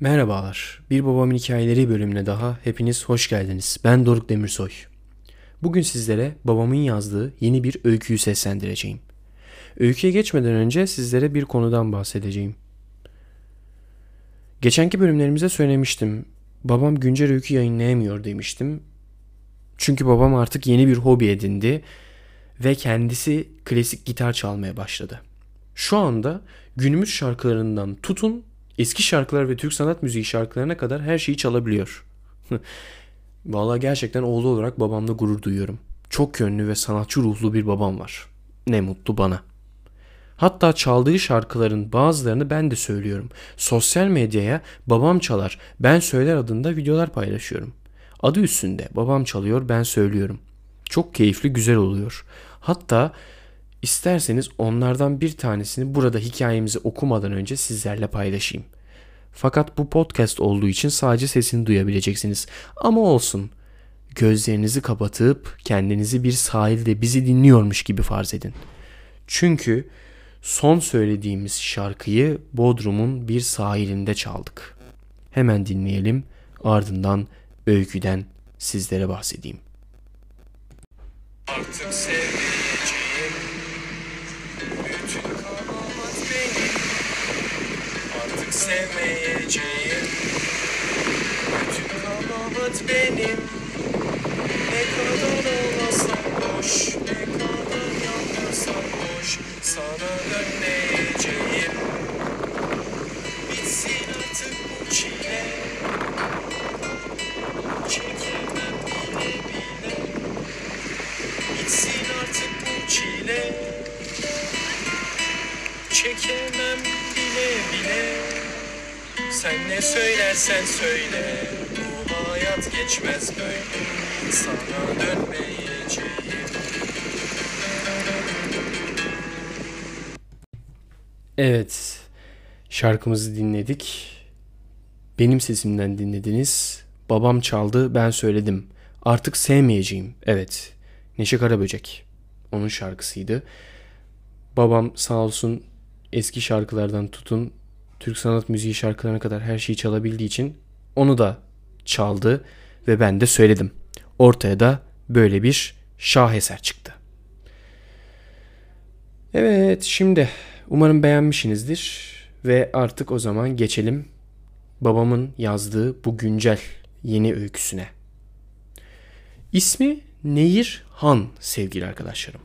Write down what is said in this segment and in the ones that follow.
Merhabalar. Bir Babamın Hikayeleri bölümüne daha hepiniz hoş geldiniz. Ben Doruk Demirsoy. Bugün sizlere babamın yazdığı yeni bir öyküyü seslendireceğim. Öyküye geçmeden önce sizlere bir konudan bahsedeceğim. Geçenki bölümlerimize söylemiştim. Babam güncel öykü yayınlayamıyor demiştim. Çünkü babam artık yeni bir hobi edindi ve kendisi klasik gitar çalmaya başladı. Şu anda günümüz şarkılarından tutun eski şarkılar ve Türk sanat müziği şarkılarına kadar her şeyi çalabiliyor. Vallahi gerçekten oğlu olarak babamla gurur duyuyorum. Çok yönlü ve sanatçı ruhlu bir babam var. Ne mutlu bana. Hatta çaldığı şarkıların bazılarını ben de söylüyorum. Sosyal medyaya babam çalar, ben söyler adında videolar paylaşıyorum. Adı üstünde babam çalıyor, ben söylüyorum. Çok keyifli, güzel oluyor. Hatta isterseniz onlardan bir tanesini burada hikayemizi okumadan önce sizlerle paylaşayım. Fakat bu podcast olduğu için sadece sesini duyabileceksiniz. Ama olsun. Gözlerinizi kapatıp kendinizi bir sahilde bizi dinliyormuş gibi farz edin. Çünkü son söylediğimiz şarkıyı Bodrum'un bir sahilinde çaldık. Hemen dinleyelim ardından öyküden sizlere bahsedeyim. Artık sevmeyeceğim sevmeyeceğim. Bütün kabahat benim. Ne kadar ağlasam boş Ne kadar yandırsam boş Sana dönmeyeceğim. Bitsin artık bu çile. Çekemem bile bile. Bitsin artık bu çile. Çekemem bile bile Sen ne söylersen söyle Bu hayat geçmez böyle Sana dönmeyeceğim Evet, şarkımızı dinledik. Benim sesimden dinlediniz. Babam çaldı, ben söyledim. Artık sevmeyeceğim. Evet, Neşe Karaböcek. Onun şarkısıydı. Babam sağ olsun eski şarkılardan tutun Türk sanat müziği şarkılarına kadar her şeyi çalabildiği için onu da çaldı ve ben de söyledim. Ortaya da böyle bir şaheser çıktı. Evet şimdi umarım beğenmişsinizdir ve artık o zaman geçelim babamın yazdığı bu güncel yeni öyküsüne. İsmi Nehir Han sevgili arkadaşlarım.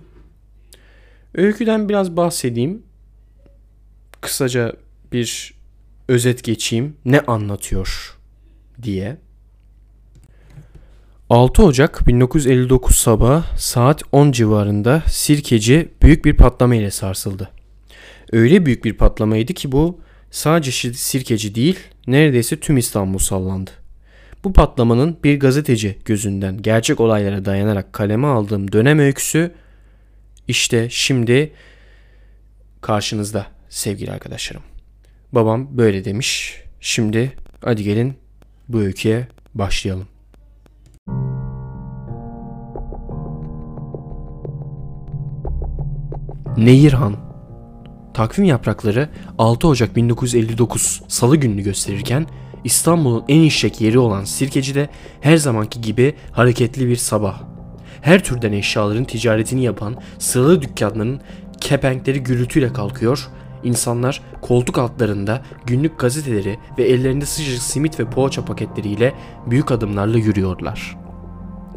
Öyküden biraz bahsedeyim. Kısaca bir özet geçeyim. Ne anlatıyor diye. 6 Ocak 1959 sabah saat 10 civarında Sirkeci büyük bir patlama ile sarsıldı. Öyle büyük bir patlamaydı ki bu sadece Sirkeci değil neredeyse tüm İstanbul sallandı. Bu patlamanın bir gazeteci gözünden gerçek olaylara dayanarak kaleme aldığım dönem öyküsü işte şimdi karşınızda sevgili arkadaşlarım. Babam böyle demiş. Şimdi hadi gelin bu öyküye başlayalım. Nehirhan Takvim yaprakları 6 Ocak 1959 Salı gününü gösterirken İstanbul'un en işlek yeri olan Sirkeci'de her zamanki gibi hareketli bir sabah. Her türden eşyaların ticaretini yapan sıralı dükkanların kepenkleri gürültüyle kalkıyor, insanlar koltuk altlarında günlük gazeteleri ve ellerinde sıcacık simit ve poğaça paketleriyle büyük adımlarla yürüyorlar.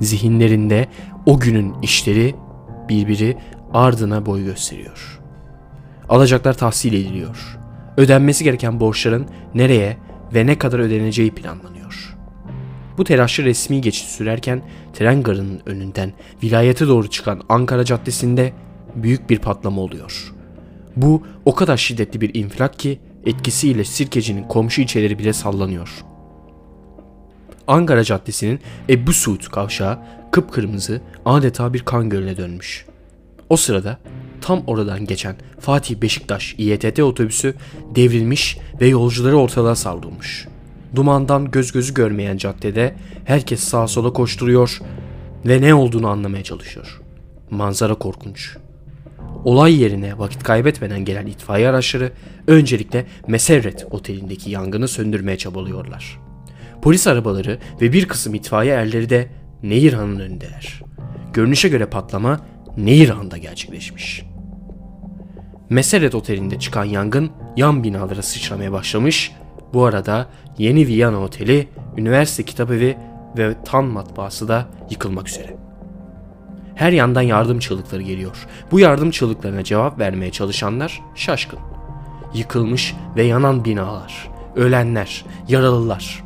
Zihinlerinde o günün işleri birbiri ardına boy gösteriyor. Alacaklar tahsil ediliyor. Ödenmesi gereken borçların nereye ve ne kadar ödeneceği planlanıyor. Bu telaşlı resmi geçit sürerken tren garının önünden vilayete doğru çıkan Ankara Caddesi'nde büyük bir patlama oluyor. Bu o kadar şiddetli bir infilak ki etkisiyle Sirkeci'nin komşu ilçeleri bile sallanıyor. Ankara Caddesi'nin Ebu Suud kavşağı kıpkırmızı adeta bir kan gölüne dönmüş. O sırada tam oradan geçen Fatih Beşiktaş İETT otobüsü devrilmiş ve yolcuları ortalığa savrulmuş. Dumandan göz gözü görmeyen caddede herkes sağa sola koşturuyor ve ne olduğunu anlamaya çalışıyor. Manzara korkunç. Olay yerine vakit kaybetmeden gelen itfaiye araçları öncelikle Meserret otelindeki yangını söndürmeye çabalıyorlar. Polis arabaları ve bir kısım itfaiye erleri de Nehirhan'ın önündeler. Görünüşe göre patlama Nehirhan'da gerçekleşmiş. Meseret Oteli'nde çıkan yangın yan binalara sıçramaya başlamış. Bu arada yeni Viyana Oteli, üniversite kitabevi ve tan matbaası da yıkılmak üzere. Her yandan yardım çığlıkları geliyor. Bu yardım çığlıklarına cevap vermeye çalışanlar şaşkın. Yıkılmış ve yanan binalar, ölenler, yaralılar.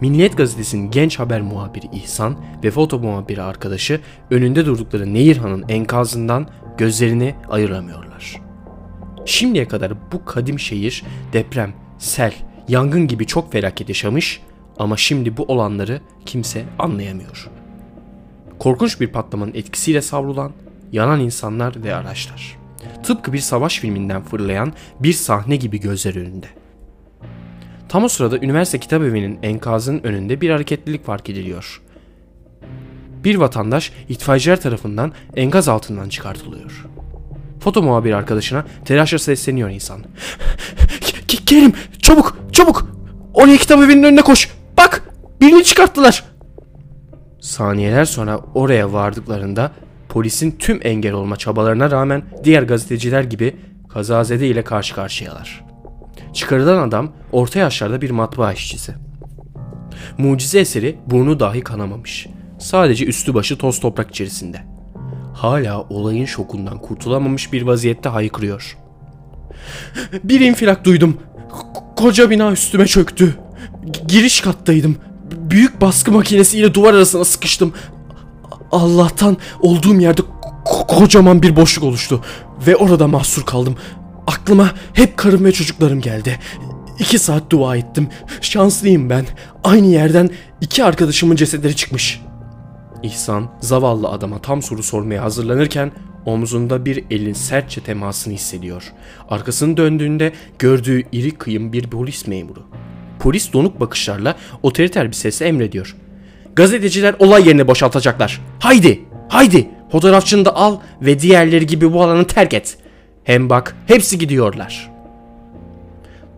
Milliyet Gazetesi'nin genç haber muhabiri İhsan ve foto muhabiri arkadaşı önünde durdukları Nehirhan'ın enkazından gözlerini ayıramıyorlar. Şimdiye kadar bu kadim şehir deprem, sel, yangın gibi çok felaket yaşamış ama şimdi bu olanları kimse anlayamıyor. Korkunç bir patlamanın etkisiyle savrulan, yanan insanlar ve araçlar. Tıpkı bir savaş filminden fırlayan bir sahne gibi gözler önünde. Tam o sırada üniversite kitabevi'nin enkazının önünde bir hareketlilik fark ediliyor. Bir vatandaş itfaiyeciler tarafından enkaz altından çıkartılıyor. Foto muhabir arkadaşına telaşla sesleniyor insan. Kerim çabuk çabuk oraya kitabevi'nin önüne koş bak birini çıkarttılar. Saniyeler sonra oraya vardıklarında polisin tüm engel olma çabalarına rağmen diğer gazeteciler gibi kazazede ile karşı karşıyalar. Çıkarılan adam orta yaşlarda bir matbaa işçisi. Mucize eseri burnu dahi kanamamış. Sadece üstü başı toz toprak içerisinde. Hala olayın şokundan kurtulamamış bir vaziyette haykırıyor. Bir infilak duydum. Koca bina üstüme çöktü. G- giriş kattaydım. Büyük baskı makinesiyle duvar arasına sıkıştım. Allah'tan olduğum yerde ko- kocaman bir boşluk oluştu. Ve orada mahsur kaldım. Aklıma hep karım ve çocuklarım geldi. İki saat dua ettim. Şanslıyım ben. Aynı yerden iki arkadaşımın cesetleri çıkmış. İhsan zavallı adama tam soru sormaya hazırlanırken omzunda bir elin sertçe temasını hissediyor. Arkasını döndüğünde gördüğü iri kıyım bir polis memuru. Polis donuk bakışlarla otoriter bir sesle emrediyor. Gazeteciler olay yerini boşaltacaklar. Haydi, haydi fotoğrafçını da al ve diğerleri gibi bu alanı terk et. Hem bak hepsi gidiyorlar.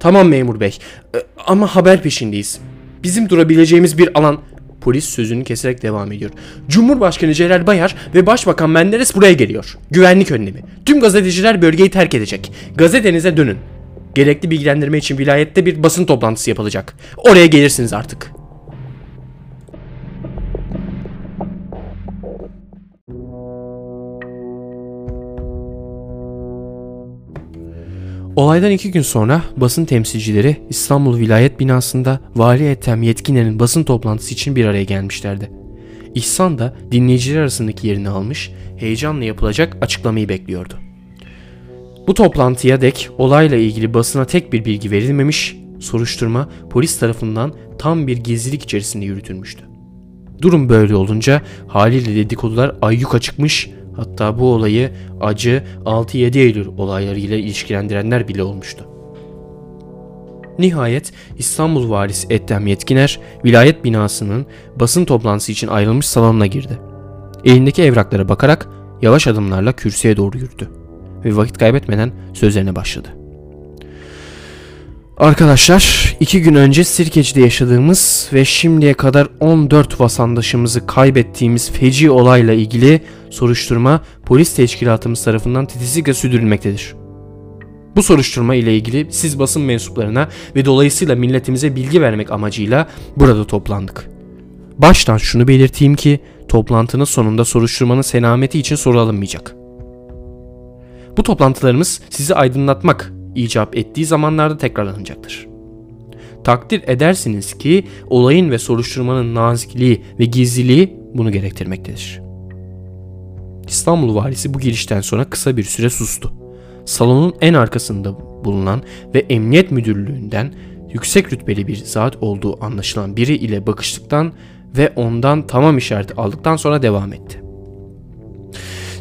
Tamam memur bey e, ama haber peşindeyiz. Bizim durabileceğimiz bir alan... Polis sözünü keserek devam ediyor. Cumhurbaşkanı Celal Bayar ve Başbakan Menderes buraya geliyor. Güvenlik önlemi. Tüm gazeteciler bölgeyi terk edecek. Gazetenize dönün. Gerekli bilgilendirme için vilayette bir basın toplantısı yapılacak. Oraya gelirsiniz artık. Olaydan iki gün sonra basın temsilcileri İstanbul Vilayet binasında Vali Ethem Yetkiner'in basın toplantısı için bir araya gelmişlerdi. İhsan da dinleyiciler arasındaki yerini almış, heyecanla yapılacak açıklamayı bekliyordu. Bu toplantıya dek olayla ilgili basına tek bir bilgi verilmemiş, soruşturma polis tarafından tam bir gizlilik içerisinde yürütülmüştü. Durum böyle olunca haliyle dedikodular ayyuka çıkmış, hatta bu olayı acı 6-7 Eylül olaylarıyla ilişkilendirenler bile olmuştu. Nihayet İstanbul valisi Ethem Yetkiner vilayet binasının basın toplantısı için ayrılmış salonuna girdi. Elindeki evraklara bakarak yavaş adımlarla kürsüye doğru yürüdü ve vakit kaybetmeden sözlerine başladı. Arkadaşlar iki gün önce Sirkeci'de yaşadığımız ve şimdiye kadar 14 vatandaşımızı kaybettiğimiz feci olayla ilgili soruşturma polis teşkilatımız tarafından titizlikle sürdürülmektedir. Bu soruşturma ile ilgili siz basın mensuplarına ve dolayısıyla milletimize bilgi vermek amacıyla burada toplandık. Baştan şunu belirteyim ki toplantının sonunda soruşturmanın senameti için soru alınmayacak. Bu toplantılarımız sizi aydınlatmak icap ettiği zamanlarda tekrarlanacaktır. Takdir edersiniz ki olayın ve soruşturmanın nazikliği ve gizliliği bunu gerektirmektedir. İstanbul valisi bu girişten sonra kısa bir süre sustu. Salonun en arkasında bulunan ve emniyet müdürlüğünden yüksek rütbeli bir zat olduğu anlaşılan biri ile bakıştıktan ve ondan tamam işareti aldıktan sonra devam etti.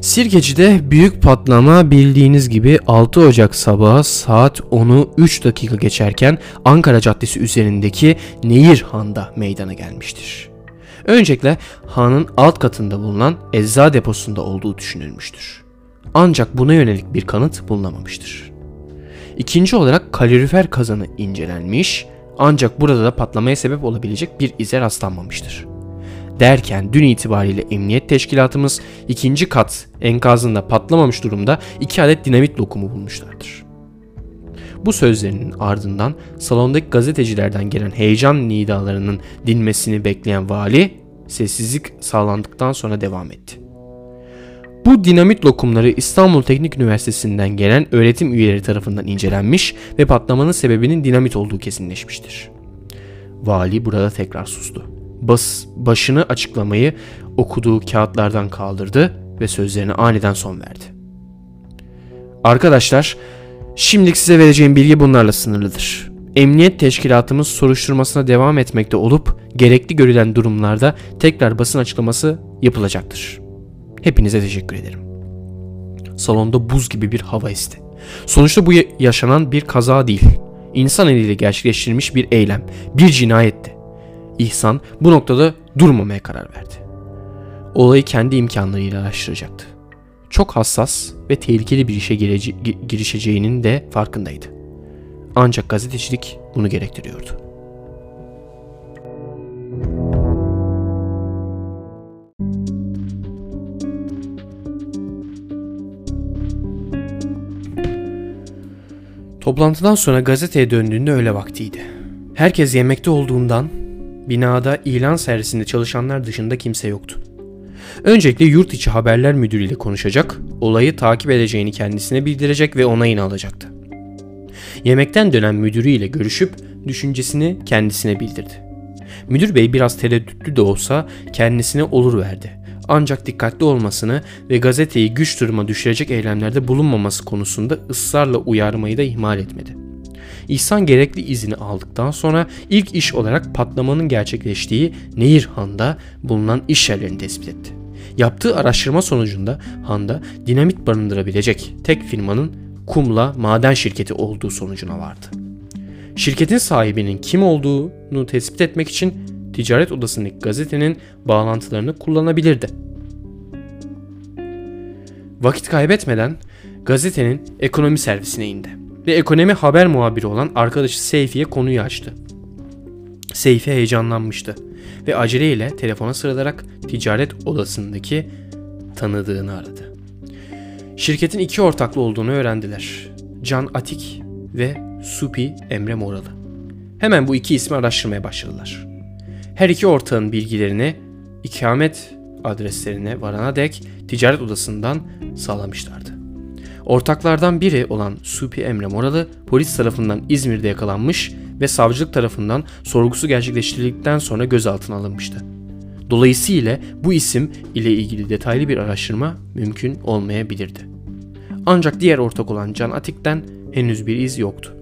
Sirkeci'de büyük patlama bildiğiniz gibi 6 Ocak sabahı saat 10'u 3 dakika geçerken Ankara Caddesi üzerindeki Nehir Han'da meydana gelmiştir. Öncelikle hanın alt katında bulunan ecza deposunda olduğu düşünülmüştür. Ancak buna yönelik bir kanıt bulunamamıştır. İkinci olarak kalorifer kazanı incelenmiş ancak burada da patlamaya sebep olabilecek bir ize rastlanmamıştır. Derken dün itibariyle emniyet teşkilatımız ikinci kat enkazında patlamamış durumda iki adet dinamit lokumu bulmuşlardır. Bu sözlerinin ardından salondaki gazetecilerden gelen heyecan nidalarının dinmesini bekleyen vali sessizlik sağlandıktan sonra devam etti. Bu dinamit lokumları İstanbul Teknik Üniversitesi'nden gelen öğretim üyeleri tarafından incelenmiş ve patlamanın sebebinin dinamit olduğu kesinleşmiştir. Vali burada tekrar sustu. Bas, başını açıklamayı okuduğu kağıtlardan kaldırdı ve sözlerine aniden son verdi. Arkadaşlar, şimdilik size vereceğim bilgi bunlarla sınırlıdır. Emniyet teşkilatımız soruşturmasına devam etmekte olup gerekli görülen durumlarda tekrar basın açıklaması yapılacaktır. Hepinize teşekkür ederim. Salonda buz gibi bir hava esti. Sonuçta bu yaşanan bir kaza değil. İnsan eliyle gerçekleştirilmiş bir eylem, bir cinayetti. İhsan bu noktada durmamaya karar verdi. Olayı kendi imkanlarıyla araştıracaktı. Çok hassas ve tehlikeli bir işe girişeceğinin de farkındaydı. Ancak gazetecilik bunu gerektiriyordu. Toplantıdan sonra gazeteye döndüğünde öyle vaktiydi. Herkes yemekte olduğundan binada ilan servisinde çalışanlar dışında kimse yoktu. Öncelikle yurt içi haberler müdürüyle konuşacak, olayı takip edeceğini kendisine bildirecek ve onayını alacaktı. Yemekten dönen müdürüyle görüşüp düşüncesini kendisine bildirdi. Müdür bey biraz tereddütlü de olsa kendisine olur verdi. Ancak dikkatli olmasını ve gazeteyi güç duruma düşürecek eylemlerde bulunmaması konusunda ısrarla uyarmayı da ihmal etmedi. İhsan gerekli izini aldıktan sonra ilk iş olarak patlamanın gerçekleştiği Nehirhan'da bulunan iş yerlerini tespit etti. Yaptığı araştırma sonucunda Han'da dinamit barındırabilecek tek firmanın Kumla maden şirketi olduğu sonucuna vardı. Şirketin sahibinin kim olduğunu tespit etmek için ticaret odasındaki gazetenin bağlantılarını kullanabilirdi. Vakit kaybetmeden gazetenin ekonomi servisine indi ve ekonomi haber muhabiri olan arkadaşı Seyfi'ye konuyu açtı. Seyfi heyecanlanmıştı ve aceleyle telefona sıralarak ticaret odasındaki tanıdığını aradı. Şirketin iki ortaklı olduğunu öğrendiler. Can Atik ve Supi Emre Moralı. Hemen bu iki ismi araştırmaya başladılar. Her iki ortağın bilgilerini ikamet adreslerine varana dek ticaret odasından sağlamışlardı. Ortaklardan biri olan Supi Emre Moralı polis tarafından İzmir'de yakalanmış ve savcılık tarafından sorgusu gerçekleştirildikten sonra gözaltına alınmıştı. Dolayısıyla bu isim ile ilgili detaylı bir araştırma mümkün olmayabilirdi. Ancak diğer ortak olan Can Atik'ten henüz bir iz yoktu.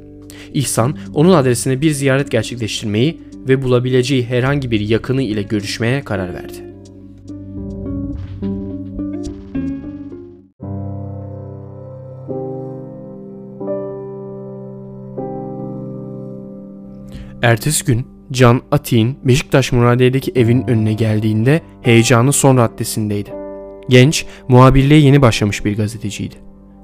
İhsan onun adresine bir ziyaret gerçekleştirmeyi ve bulabileceği herhangi bir yakını ile görüşmeye karar verdi. Ertesi gün Can Atik'in Beşiktaş Muradiye'deki evin önüne geldiğinde heyecanı son raddesindeydi. Genç, muhabirliğe yeni başlamış bir gazeteciydi.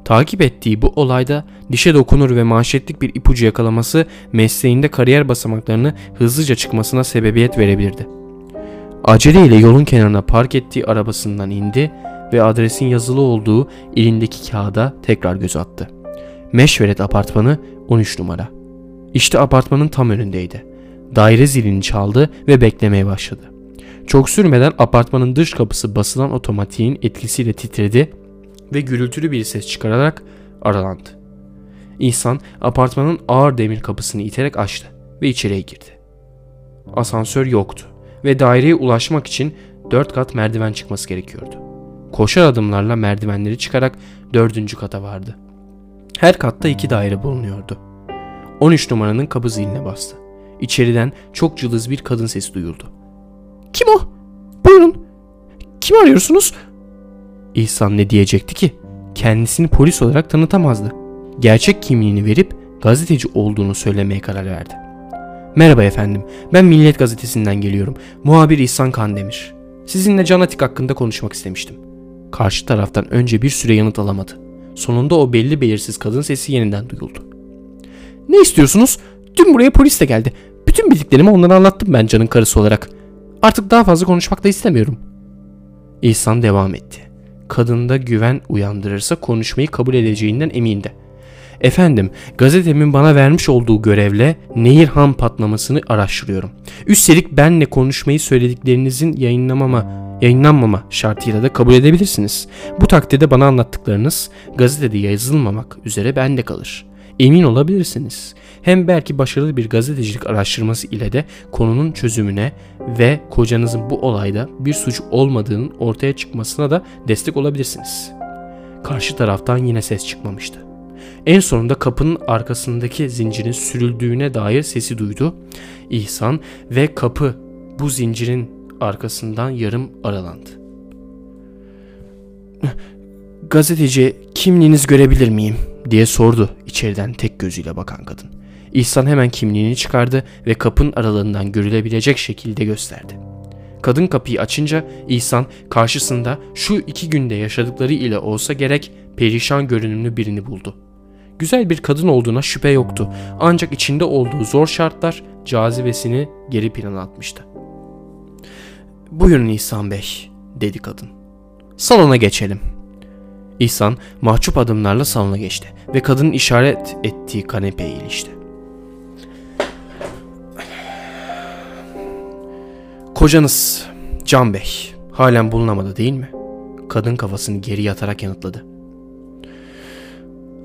Takip ettiği bu olayda dişe dokunur ve manşetlik bir ipucu yakalaması mesleğinde kariyer basamaklarını hızlıca çıkmasına sebebiyet verebilirdi. Aceleyle yolun kenarına park ettiği arabasından indi ve adresin yazılı olduğu elindeki kağıda tekrar göz attı. Meşveret apartmanı 13 numara. İşte apartmanın tam önündeydi. Daire zilini çaldı ve beklemeye başladı. Çok sürmeden apartmanın dış kapısı basılan otomatiğin etkisiyle titredi ve gürültülü bir ses çıkararak aralandı. İhsan apartmanın ağır demir kapısını iterek açtı ve içeriye girdi. Asansör yoktu ve daireye ulaşmak için dört kat merdiven çıkması gerekiyordu. Koşar adımlarla merdivenleri çıkarak dördüncü kata vardı. Her katta iki daire bulunuyordu. 13 numaranın kapı ziline bastı. İçeriden çok cılız bir kadın sesi duyuldu. Kim o? Buyurun. Kim arıyorsunuz? İhsan ne diyecekti ki? Kendisini polis olarak tanıtamazdı. Gerçek kimliğini verip gazeteci olduğunu söylemeye karar verdi. Merhaba efendim, ben Milliyet Gazetesi'nden geliyorum. Muhabir İhsan Kandemir. Sizinle Can Atik hakkında konuşmak istemiştim. Karşı taraftan önce bir süre yanıt alamadı. Sonunda o belli belirsiz kadın sesi yeniden duyuldu. Ne istiyorsunuz? Dün buraya polis de geldi. Bütün bildiklerimi onlara anlattım ben canın karısı olarak. Artık daha fazla konuşmak da istemiyorum. İhsan devam etti. Kadında güven uyandırırsa konuşmayı kabul edeceğinden emindi. Efendim, gazetemin bana vermiş olduğu görevle Nehir Han patlamasını araştırıyorum. Üstelik benle konuşmayı söylediklerinizin yayınlamama, yayınlanmama şartıyla da kabul edebilirsiniz. Bu takdirde bana anlattıklarınız gazetede yazılmamak üzere bende kalır. Emin olabilirsiniz. Hem belki başarılı bir gazetecilik araştırması ile de konunun çözümüne ve kocanızın bu olayda bir suç olmadığının ortaya çıkmasına da destek olabilirsiniz. Karşı taraftan yine ses çıkmamıştı. En sonunda kapının arkasındaki zincirin sürüldüğüne dair sesi duydu. İhsan ve kapı bu zincirin arkasından yarım aralandı. Gazeteci kimliğiniz görebilir miyim diye sordu içeriden tek gözüyle bakan kadın. İhsan hemen kimliğini çıkardı ve kapının aralığından görülebilecek şekilde gösterdi. Kadın kapıyı açınca İhsan karşısında şu iki günde yaşadıkları ile olsa gerek perişan görünümlü birini buldu. Güzel bir kadın olduğuna şüphe yoktu ancak içinde olduğu zor şartlar cazibesini geri plana atmıştı. Buyurun İhsan Bey dedi kadın. Salona geçelim. İhsan mahcup adımlarla salona geçti ve kadının işaret ettiği kanepeye ilişti. Kocanız Can Bey halen bulunamadı değil mi? Kadın kafasını geri yatarak yanıtladı.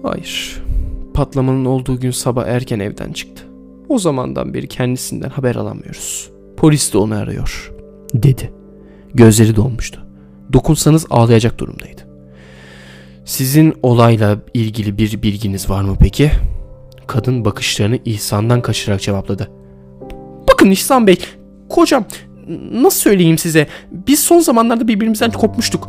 Hayır. Patlamanın olduğu gün sabah erken evden çıktı. O zamandan beri kendisinden haber alamıyoruz. Polis de onu arıyor. Dedi. Gözleri dolmuştu. Dokunsanız ağlayacak durumdaydı. Sizin olayla ilgili bir bilginiz var mı peki? Kadın bakışlarını İhsan'dan kaçırarak cevapladı. Bakın İhsan Bey, kocam nasıl söyleyeyim size? Biz son zamanlarda birbirimizden kopmuştuk.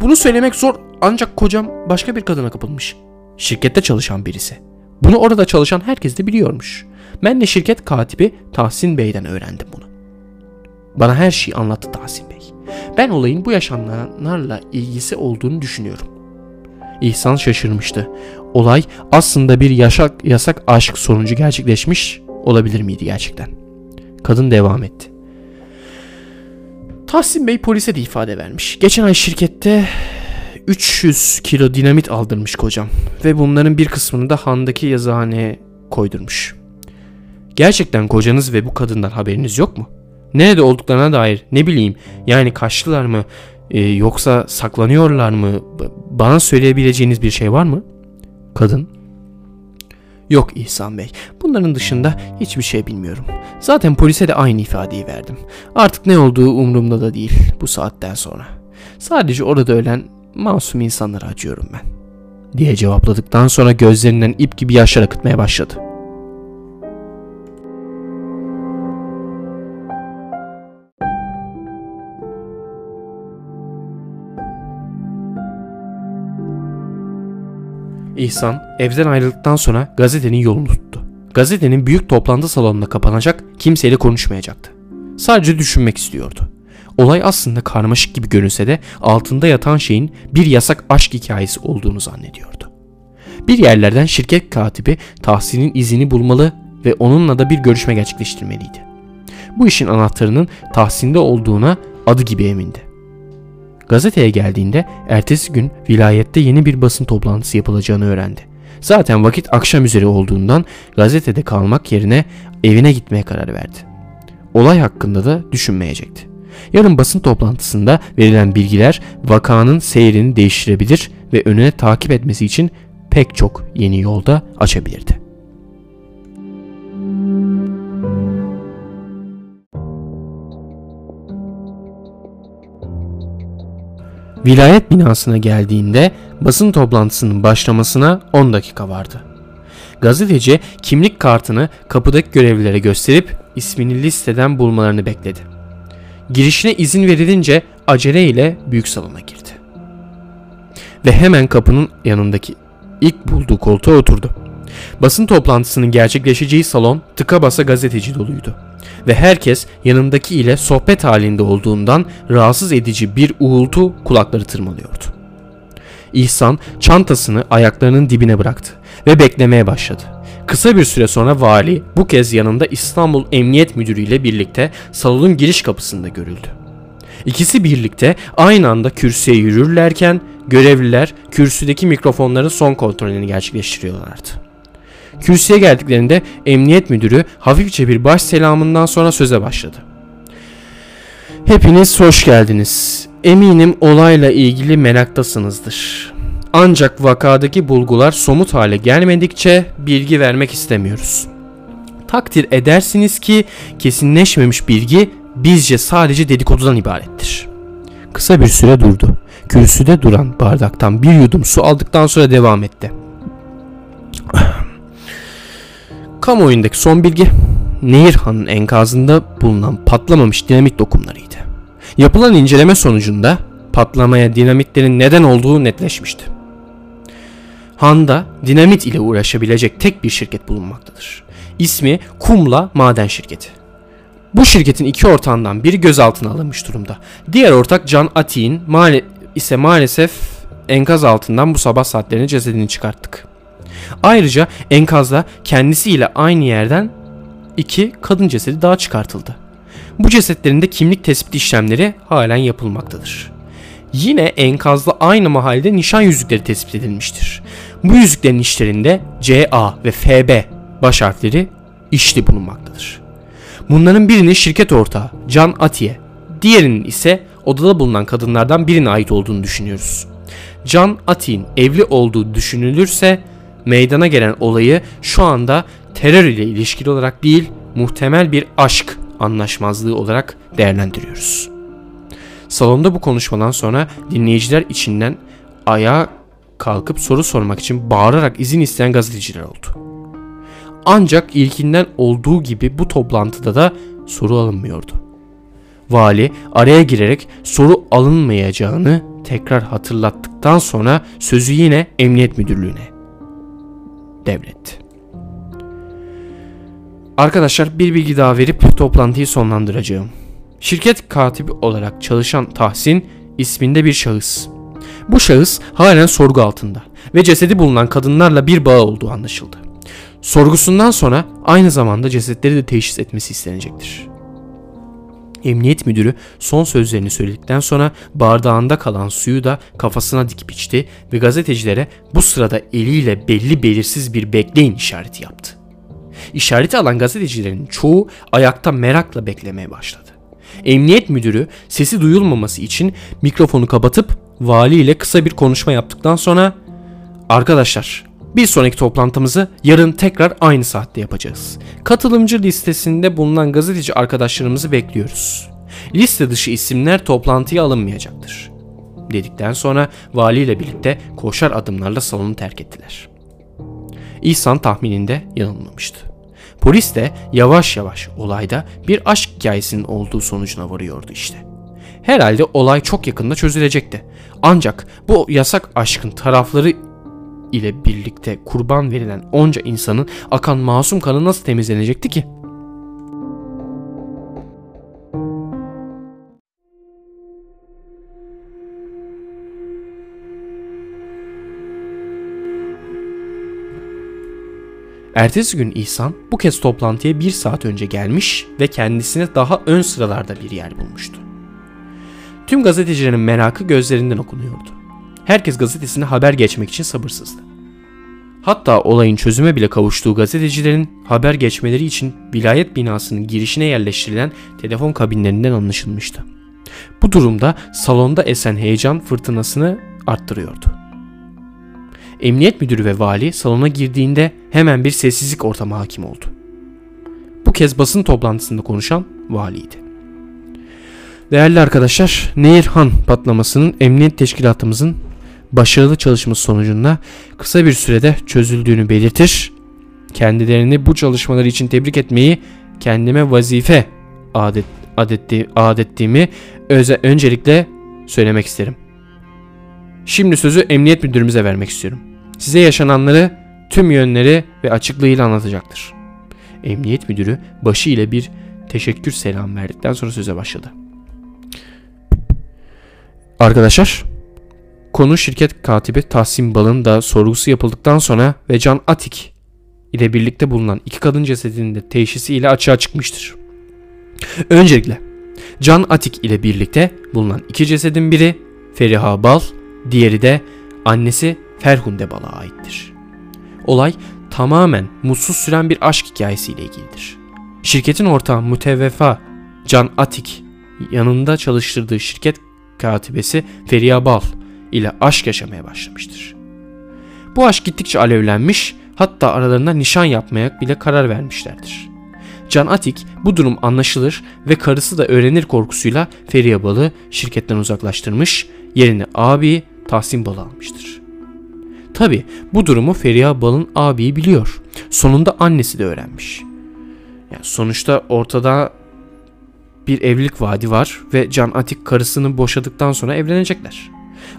Bunu söylemek zor ancak kocam başka bir kadına kapılmış. Şirkette çalışan birisi. Bunu orada çalışan herkes de biliyormuş. Ben de şirket katibi Tahsin Bey'den öğrendim bunu. Bana her şeyi anlattı Tahsin Bey. Ben olayın bu yaşananlarla ilgisi olduğunu düşünüyorum. İhsan şaşırmıştı. Olay aslında bir yaşak, yasak aşk sonucu gerçekleşmiş olabilir miydi gerçekten? Kadın devam etti. Tahsin Bey polise de ifade vermiş. Geçen ay şirkette 300 kilo dinamit aldırmış kocam ve bunların bir kısmını da handaki yazıhaneye koydurmuş. Gerçekten kocanız ve bu kadından haberiniz yok mu? Nerede olduklarına dair ne bileyim yani kaçtılar mı e, yoksa saklanıyorlar mı bana söyleyebileceğiniz bir şey var mı? Kadın Yok İhsan Bey. Bunların dışında hiçbir şey bilmiyorum. Zaten polise de aynı ifadeyi verdim. Artık ne olduğu umurumda da değil bu saatten sonra. Sadece orada ölen masum insanlara acıyorum ben. Diye cevapladıktan sonra gözlerinden ip gibi yaşlar akıtmaya başladı. İhsan evden ayrıldıktan sonra gazetenin yolunu tuttu. Gazetenin büyük toplantı salonuna kapanacak, kimseyle konuşmayacaktı. Sadece düşünmek istiyordu. Olay aslında karmaşık gibi görünse de altında yatan şeyin bir yasak aşk hikayesi olduğunu zannediyordu. Bir yerlerden şirket katibi Tahsin'in izini bulmalı ve onunla da bir görüşme gerçekleştirmeliydi. Bu işin anahtarının Tahsin'de olduğuna adı gibi emindi. Gazeteye geldiğinde ertesi gün vilayette yeni bir basın toplantısı yapılacağını öğrendi. Zaten vakit akşam üzeri olduğundan gazetede kalmak yerine evine gitmeye karar verdi. Olay hakkında da düşünmeyecekti. Yarın basın toplantısında verilen bilgiler vakanın seyrini değiştirebilir ve önüne takip etmesi için pek çok yeni yolda açabilirdi. Vilayet binasına geldiğinde basın toplantısının başlamasına 10 dakika vardı. Gazeteci kimlik kartını kapıdaki görevlilere gösterip ismini listeden bulmalarını bekledi. Girişine izin verilince aceleyle büyük salona girdi. Ve hemen kapının yanındaki ilk bulduğu koltuğa oturdu. Basın toplantısının gerçekleşeceği salon tıka basa gazeteci doluydu. Ve herkes yanındaki ile sohbet halinde olduğundan rahatsız edici bir uğultu kulakları tırmalıyordu. İhsan çantasını ayaklarının dibine bıraktı ve beklemeye başladı. Kısa bir süre sonra vali bu kez yanında İstanbul Emniyet Müdürü ile birlikte salonun giriş kapısında görüldü. İkisi birlikte aynı anda kürsüye yürürlerken görevliler kürsüdeki mikrofonların son kontrolünü gerçekleştiriyorlardı. Kürsüye geldiklerinde emniyet müdürü hafifçe bir baş selamından sonra söze başladı. Hepiniz hoş geldiniz. Eminim olayla ilgili meraktasınızdır. Ancak vakadaki bulgular somut hale gelmedikçe bilgi vermek istemiyoruz. Takdir edersiniz ki kesinleşmemiş bilgi bizce sadece dedikodudan ibarettir. Kısa bir süre durdu. Kürsüde duran bardaktan bir yudum su aldıktan sonra devam etti. Kamuoyundaki son bilgi Nehirhan'ın enkazında bulunan patlamamış dinamit dokumlarıydı. Yapılan inceleme sonucunda patlamaya dinamitlerin neden olduğu netleşmişti. Han'da dinamit ile uğraşabilecek tek bir şirket bulunmaktadır. İsmi Kumla Maden Şirketi. Bu şirketin iki ortağından biri gözaltına alınmış durumda. Diğer ortak Can maale ise maalesef enkaz altından bu sabah saatlerinde cesedini çıkarttık. Ayrıca enkazda kendisiyle aynı yerden iki kadın cesedi daha çıkartıldı. Bu cesetlerin de kimlik tespit işlemleri halen yapılmaktadır. Yine enkazda aynı mahallede nişan yüzükleri tespit edilmiştir. Bu yüzüklerin işlerinde CA ve FB baş harfleri işli bulunmaktadır. Bunların birinin şirket ortağı Can Atiye, diğerinin ise odada bulunan kadınlardan birine ait olduğunu düşünüyoruz. Can Ati'nin evli olduğu düşünülürse meydana gelen olayı şu anda terör ile ilişkili olarak değil muhtemel bir aşk anlaşmazlığı olarak değerlendiriyoruz. Salonda bu konuşmadan sonra dinleyiciler içinden ayağa kalkıp soru sormak için bağırarak izin isteyen gazeteciler oldu. Ancak ilkinden olduğu gibi bu toplantıda da soru alınmıyordu. Vali araya girerek soru alınmayacağını tekrar hatırlattıktan sonra sözü yine emniyet müdürlüğüne devretti. Arkadaşlar bir bilgi daha verip toplantıyı sonlandıracağım. Şirket katibi olarak çalışan Tahsin isminde bir şahıs. Bu şahıs halen sorgu altında ve cesedi bulunan kadınlarla bir bağ olduğu anlaşıldı. Sorgusundan sonra aynı zamanda cesetleri de teşhis etmesi istenecektir. Emniyet müdürü son sözlerini söyledikten sonra bardağında kalan suyu da kafasına dikip içti ve gazetecilere bu sırada eliyle belli belirsiz bir bekleyin işareti yaptı. İşareti alan gazetecilerin çoğu ayakta merakla beklemeye başladı. Emniyet müdürü sesi duyulmaması için mikrofonu kapatıp vali ile kısa bir konuşma yaptıktan sonra Arkadaşlar bir sonraki toplantımızı yarın tekrar aynı saatte yapacağız. Katılımcı listesinde bulunan gazeteci arkadaşlarımızı bekliyoruz. Liste dışı isimler toplantıya alınmayacaktır. Dedikten sonra vali ile birlikte koşar adımlarla salonu terk ettiler. İhsan tahmininde yanılmamıştı. Polis de yavaş yavaş olayda bir aşk hikayesinin olduğu sonucuna varıyordu işte. Herhalde olay çok yakında çözülecekti. Ancak bu yasak aşkın tarafları ile birlikte kurban verilen onca insanın akan masum kanı nasıl temizlenecekti ki? Ertesi gün İhsan bu kez toplantıya bir saat önce gelmiş ve kendisine daha ön sıralarda bir yer bulmuştu. Tüm gazetecilerin merakı gözlerinden okunuyordu. Herkes gazetesine haber geçmek için sabırsızdı. Hatta olayın çözüme bile kavuştuğu gazetecilerin haber geçmeleri için vilayet binasının girişine yerleştirilen telefon kabinlerinden anlaşılmıştı. Bu durumda salonda esen heyecan fırtınasını arttırıyordu. Emniyet müdürü ve vali salona girdiğinde hemen bir sessizlik ortamı hakim oldu. Bu kez basın toplantısında konuşan valiydi. Değerli arkadaşlar, Nehirhan patlamasının emniyet teşkilatımızın başarılı çalışması sonucunda kısa bir sürede çözüldüğünü belirtir. Kendilerini bu çalışmaları için tebrik etmeyi kendime vazife adet, adetti, adettiğimi öze, öncelikle söylemek isterim. Şimdi sözü emniyet müdürümüze vermek istiyorum. Size yaşananları tüm yönleri ve açıklığıyla anlatacaktır. Emniyet müdürü başı ile bir teşekkür selam verdikten sonra söze başladı. Arkadaşlar, konu şirket katibi Tahsin Bal'ın da sorgusu yapıldıktan sonra ve Can Atik ile birlikte bulunan iki kadın cesedinin de teşhisi ile açığa çıkmıştır. Öncelikle Can Atik ile birlikte bulunan iki cesedin biri Feriha Bal, diğeri de annesi Ferhunde Bal'a aittir. Olay tamamen mutsuz süren bir aşk hikayesiyle ilgilidir. Şirketin ortağı mütevvefa Can Atik yanında çalıştırdığı şirket katibesi Feriha Bal ile aşk yaşamaya başlamıştır. Bu aşk gittikçe alevlenmiş hatta aralarında nişan yapmaya bile karar vermişlerdir. Can Atik bu durum anlaşılır ve karısı da öğrenir korkusuyla Feriha Bal'ı şirketten uzaklaştırmış yerine abi Tahsin Bal'ı almıştır. Tabi bu durumu Feriha Bal'ın abiyi biliyor. Sonunda annesi de öğrenmiş. Yani sonuçta ortada bir evlilik vaadi var ve Can Atik karısını boşadıktan sonra evlenecekler.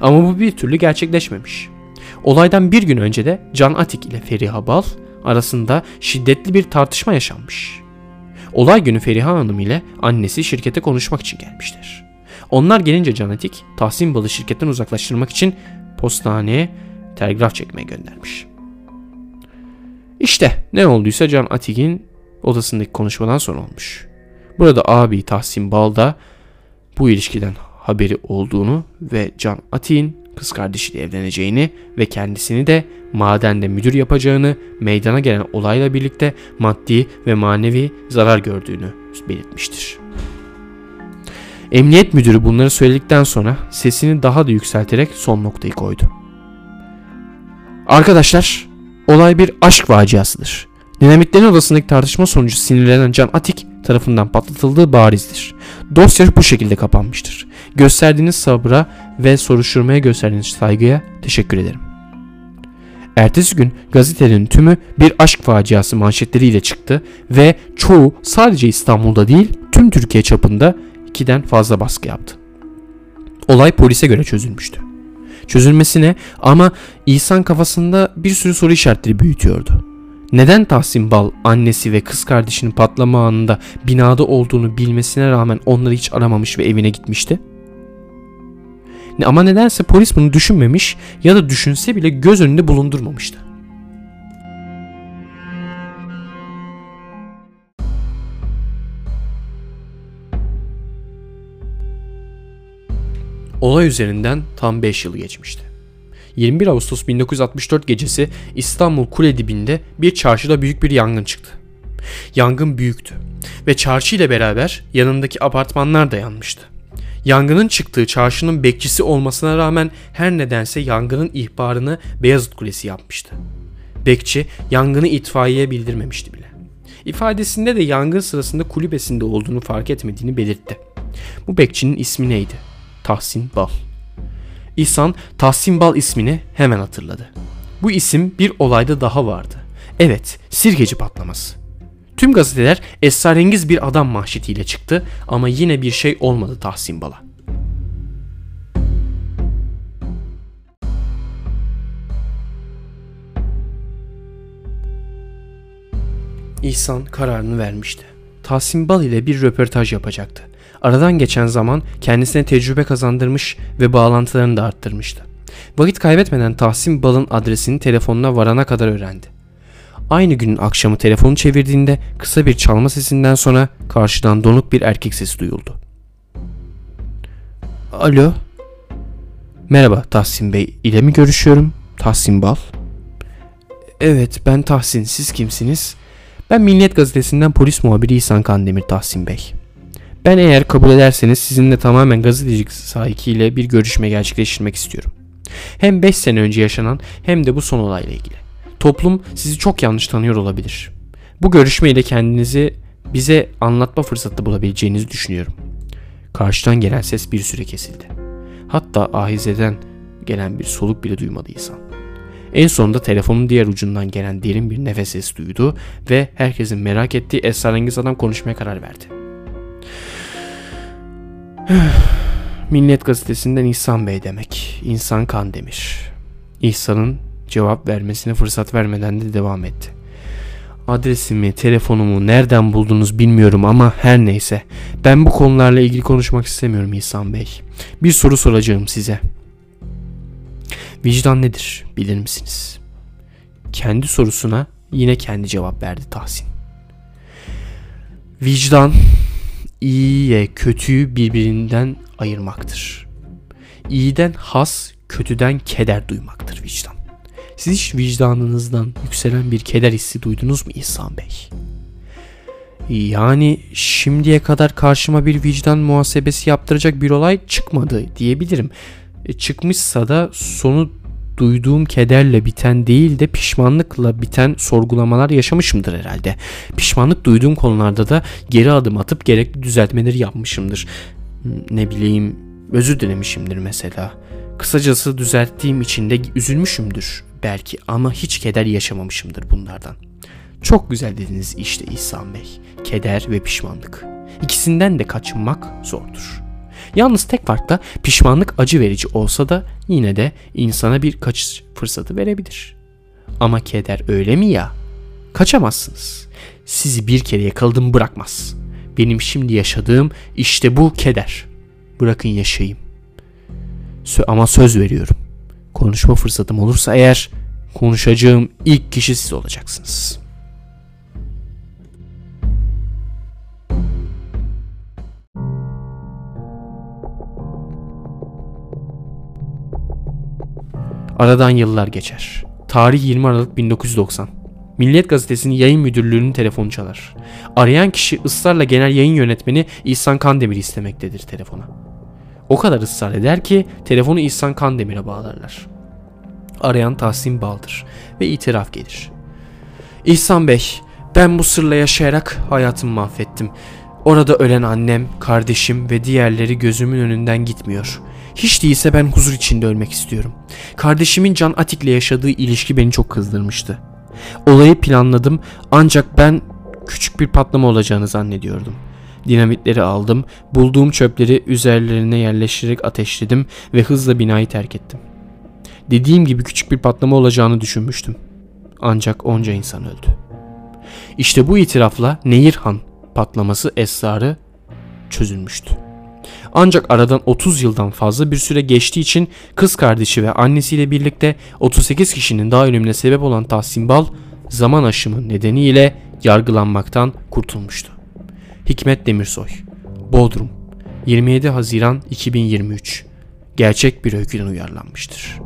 Ama bu bir türlü gerçekleşmemiş. Olaydan bir gün önce de Can Atik ile Feriha Bal arasında şiddetli bir tartışma yaşanmış. Olay günü Feriha Hanım ile annesi şirkete konuşmak için gelmiştir. Onlar gelince Can Atik Tahsin Bal'ı şirketten uzaklaştırmak için postaneye telgraf çekmeye göndermiş. İşte ne olduysa Can Atik'in odasındaki konuşmadan sonra olmuş. Burada abi Tahsin Bal da bu ilişkiden haberi olduğunu ve Can Atik'in kız kardeşiyle evleneceğini ve kendisini de madende müdür yapacağını meydana gelen olayla birlikte maddi ve manevi zarar gördüğünü belirtmiştir. Emniyet müdürü bunları söyledikten sonra sesini daha da yükselterek son noktayı koydu. Arkadaşlar, olay bir aşk faciasıdır. Dinamitlerin odasındaki tartışma sonucu sinirlenen Can Atik tarafından patlatıldığı barizdir. Dosya bu şekilde kapanmıştır. Gösterdiğiniz sabra ve soruşturmaya gösterdiğiniz saygıya teşekkür ederim. Ertesi gün gazetenin tümü bir aşk faciası manşetleriyle çıktı ve çoğu sadece İstanbul'da değil tüm Türkiye çapında ikiden fazla baskı yaptı. Olay polise göre çözülmüştü. Çözülmesine ama İhsan kafasında bir sürü soru işaretleri büyütüyordu. Neden Tahsin Bal annesi ve kız kardeşinin patlama anında binada olduğunu bilmesine rağmen onları hiç aramamış ve evine gitmişti? Ama nedense polis bunu düşünmemiş ya da düşünse bile göz önünde bulundurmamıştı. Olay üzerinden tam 5 yıl geçmişti. 21 Ağustos 1964 gecesi İstanbul Kule dibinde bir çarşıda büyük bir yangın çıktı. Yangın büyüktü ve çarşı ile beraber yanındaki apartmanlar da yanmıştı. Yangının çıktığı çarşının bekçisi olmasına rağmen her nedense yangının ihbarını Beyazıt Kulesi yapmıştı. Bekçi yangını itfaiyeye bildirmemişti bile. İfadesinde de yangın sırasında kulübesinde olduğunu fark etmediğini belirtti. Bu bekçinin ismi neydi? Tahsin Bal. İhsan Tahsin Bal ismini hemen hatırladı. Bu isim bir olayda daha vardı. Evet, sirkeci patlaması. Tüm gazeteler esrarengiz bir adam mahşetiyle çıktı ama yine bir şey olmadı Tahsin Bal'a. İhsan kararını vermişti. Tahsin Bal ile bir röportaj yapacaktı. Aradan geçen zaman kendisine tecrübe kazandırmış ve bağlantılarını da arttırmıştı. Vakit kaybetmeden Tahsin Bal'ın adresini telefonuna varana kadar öğrendi. Aynı günün akşamı telefonu çevirdiğinde kısa bir çalma sesinden sonra karşıdan donuk bir erkek sesi duyuldu. Alo. Merhaba Tahsin Bey ile mi görüşüyorum? Tahsin Bal. Evet ben Tahsin siz kimsiniz? Ben Milliyet Gazetesi'nden polis muhabiri İhsan Kandemir Tahsin Bey. Ben eğer kabul ederseniz sizinle tamamen gazetecilik sahikiyle bir görüşme gerçekleştirmek istiyorum. Hem 5 sene önce yaşanan hem de bu son olayla ilgili. Toplum sizi çok yanlış tanıyor olabilir. Bu görüşmeyle kendinizi bize anlatma fırsatı bulabileceğinizi düşünüyorum. Karşıdan gelen ses bir süre kesildi. Hatta ahizeden gelen bir soluk bile duymadı insan. En sonunda telefonun diğer ucundan gelen derin bir nefes sesi duydu ve herkesin merak ettiği esrarengiz adam konuşmaya karar verdi. Millet gazetesinden İhsan Bey demek. İhsan Kandemir. İhsan'ın Cevap vermesine fırsat vermeden de devam etti. Adresimi, telefonumu nereden buldunuz bilmiyorum ama her neyse. Ben bu konularla ilgili konuşmak istemiyorum İhsan Bey. Bir soru soracağım size. Vicdan nedir bilir misiniz? Kendi sorusuna yine kendi cevap verdi Tahsin. Vicdan iyiye kötüyü birbirinden ayırmaktır. İyiden has, kötüden keder duymaktır vicdan. Siz hiç vicdanınızdan yükselen bir keder hissi duydunuz mu İhsan Bey? Yani şimdiye kadar karşıma bir vicdan muhasebesi yaptıracak bir olay çıkmadı diyebilirim. E, çıkmışsa da sonu duyduğum kederle biten değil de pişmanlıkla biten sorgulamalar yaşamışımdır herhalde. Pişmanlık duyduğum konularda da geri adım atıp gerekli düzeltmeleri yapmışımdır. Ne bileyim özür dilemişimdir mesela. Kısacası düzelttiğim için de üzülmüşümdür belki ama hiç keder yaşamamışımdır bunlardan. Çok güzel dediniz işte İhsan Bey. Keder ve pişmanlık. İkisinden de kaçınmak zordur. Yalnız tek fark pişmanlık acı verici olsa da yine de insana bir kaçış fırsatı verebilir. Ama keder öyle mi ya? Kaçamazsınız. Sizi bir kere yakaladım bırakmaz. Benim şimdi yaşadığım işte bu keder. Bırakın yaşayayım. Ama söz veriyorum. Konuşma fırsatım olursa eğer konuşacağım ilk kişi siz olacaksınız.'' Aradan yıllar geçer. Tarih 20 Aralık 1990. Milliyet Gazetesi'nin yayın müdürlüğünün telefonu çalar. Arayan kişi ısrarla genel yayın yönetmeni İhsan Kandemir istemektedir telefona. O kadar ısrar eder ki telefonu İhsan Kandemir'e bağlarlar. Arayan Tahsin Baldır ve itiraf gelir. İhsan Bey, ben bu sırla yaşayarak hayatımı mahvettim. Orada ölen annem, kardeşim ve diğerleri gözümün önünden gitmiyor. Hiç değilse ben huzur içinde ölmek istiyorum. Kardeşimin Can Atik'le yaşadığı ilişki beni çok kızdırmıştı. Olayı planladım ancak ben küçük bir patlama olacağını zannediyordum. Dinamitleri aldım, bulduğum çöpleri üzerlerine yerleştirerek ateşledim ve hızla binayı terk ettim. Dediğim gibi küçük bir patlama olacağını düşünmüştüm. Ancak onca insan öldü. İşte bu itirafla Nehirhan patlaması esrarı çözülmüştü. Ancak aradan 30 yıldan fazla bir süre geçtiği için kız kardeşi ve annesiyle birlikte 38 kişinin daha ölümüne sebep olan Tahsin Bal zaman aşımı nedeniyle yargılanmaktan kurtulmuştu. Hikmet Demirsoy Bodrum 27 Haziran 2023 Gerçek bir öyküden uyarlanmıştır.